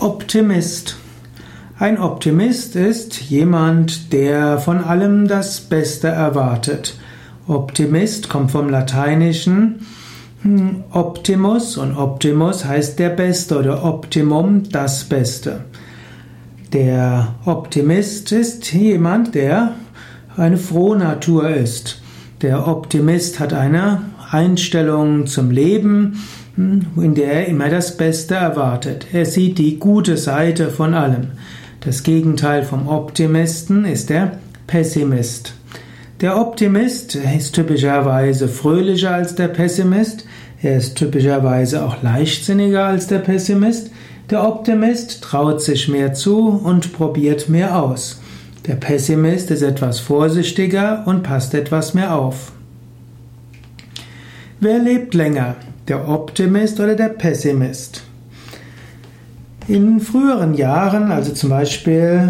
Optimist. Ein Optimist ist jemand, der von allem das Beste erwartet. Optimist kommt vom Lateinischen hm, Optimus und Optimus heißt der Beste oder Optimum das Beste. Der Optimist ist jemand, der eine frohe Natur ist. Der Optimist hat eine Einstellung zum Leben, hm, in der er immer das Beste erwartet. Er sieht die gute Seite von allem. Das Gegenteil vom Optimisten ist der Pessimist. Der Optimist ist typischerweise fröhlicher als der Pessimist. Er ist typischerweise auch leichtsinniger als der Pessimist. Der Optimist traut sich mehr zu und probiert mehr aus. Der Pessimist ist etwas vorsichtiger und passt etwas mehr auf. Wer lebt länger? Der Optimist oder der Pessimist? In früheren Jahren, also zum Beispiel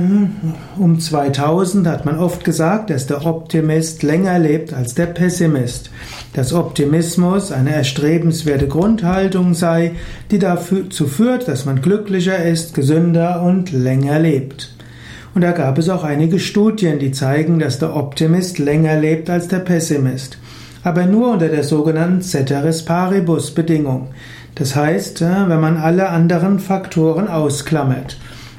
um 2000, hat man oft gesagt, dass der Optimist länger lebt als der Pessimist. Dass Optimismus eine erstrebenswerte Grundhaltung sei, die dazu führt, dass man glücklicher ist, gesünder und länger lebt. Und da gab es auch einige Studien, die zeigen, dass der Optimist länger lebt als der Pessimist aber nur unter der sogenannten Ceteris Paribus Bedingung. Das heißt, wenn man alle anderen Faktoren ausklammert.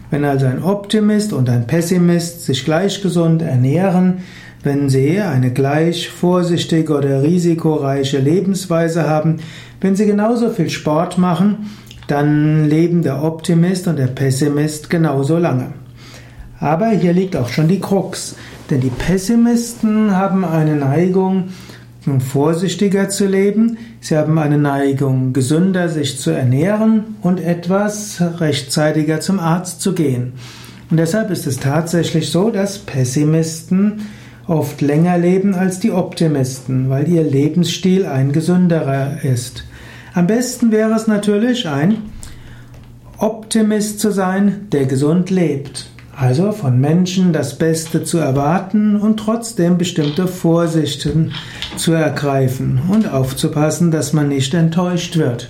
Wenn also ein Optimist und ein Pessimist sich gleich gesund ernähren, wenn sie eine gleich vorsichtige oder risikoreiche Lebensweise haben, wenn sie genauso viel Sport machen, dann leben der Optimist und der Pessimist genauso lange. Aber hier liegt auch schon die Krux, denn die Pessimisten haben eine Neigung, vorsichtiger zu leben, sie haben eine Neigung, gesünder sich zu ernähren und etwas rechtzeitiger zum Arzt zu gehen. Und deshalb ist es tatsächlich so, dass Pessimisten oft länger leben als die Optimisten, weil ihr Lebensstil ein gesünderer ist. Am besten wäre es natürlich, ein Optimist zu sein, der gesund lebt. Also von Menschen das Beste zu erwarten und trotzdem bestimmte Vorsichten zu ergreifen und aufzupassen, dass man nicht enttäuscht wird.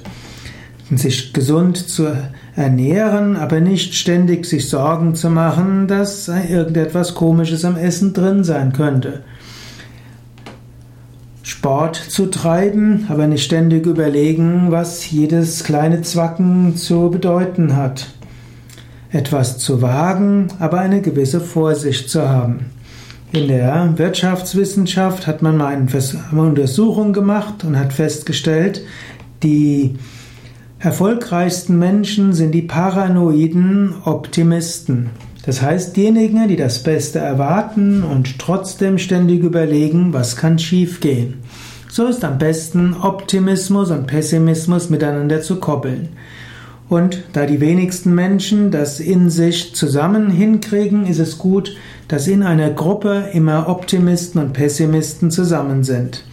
Sich gesund zu ernähren, aber nicht ständig sich Sorgen zu machen, dass irgendetwas Komisches am Essen drin sein könnte. Sport zu treiben, aber nicht ständig überlegen, was jedes kleine Zwacken zu bedeuten hat etwas zu wagen, aber eine gewisse Vorsicht zu haben. In der Wirtschaftswissenschaft hat man mal eine Untersuchung gemacht und hat festgestellt, die erfolgreichsten Menschen sind die paranoiden Optimisten. Das heißt, diejenigen, die das Beste erwarten und trotzdem ständig überlegen, was kann schiefgehen. So ist am besten Optimismus und Pessimismus miteinander zu koppeln. Und da die wenigsten Menschen das in sich zusammen hinkriegen, ist es gut, dass in einer Gruppe immer Optimisten und Pessimisten zusammen sind.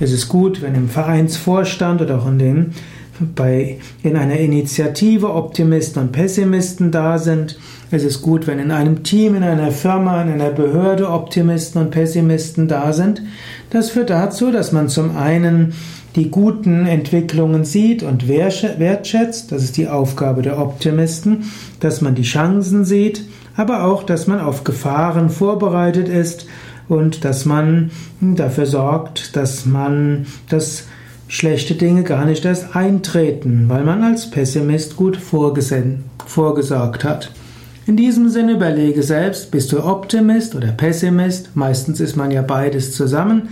Es ist gut, wenn im Vereinsvorstand oder auch in, dem, bei, in einer Initiative Optimisten und Pessimisten da sind. Es ist gut, wenn in einem Team, in einer Firma, in einer Behörde Optimisten und Pessimisten da sind. Das führt dazu, dass man zum einen die guten Entwicklungen sieht und wertschätzt, das ist die Aufgabe der Optimisten, dass man die Chancen sieht, aber auch, dass man auf Gefahren vorbereitet ist und dass man dafür sorgt, dass man das schlechte Dinge gar nicht erst eintreten, weil man als Pessimist gut vorgesorgt hat. In diesem Sinne überlege selbst, bist du Optimist oder Pessimist? Meistens ist man ja beides zusammen.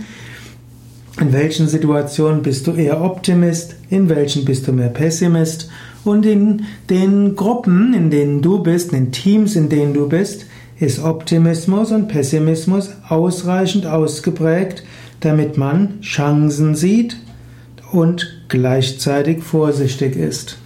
In welchen Situationen bist du eher Optimist? In welchen bist du mehr Pessimist? Und in den Gruppen, in denen du bist, in den Teams, in denen du bist, ist Optimismus und Pessimismus ausreichend ausgeprägt, damit man Chancen sieht und gleichzeitig vorsichtig ist.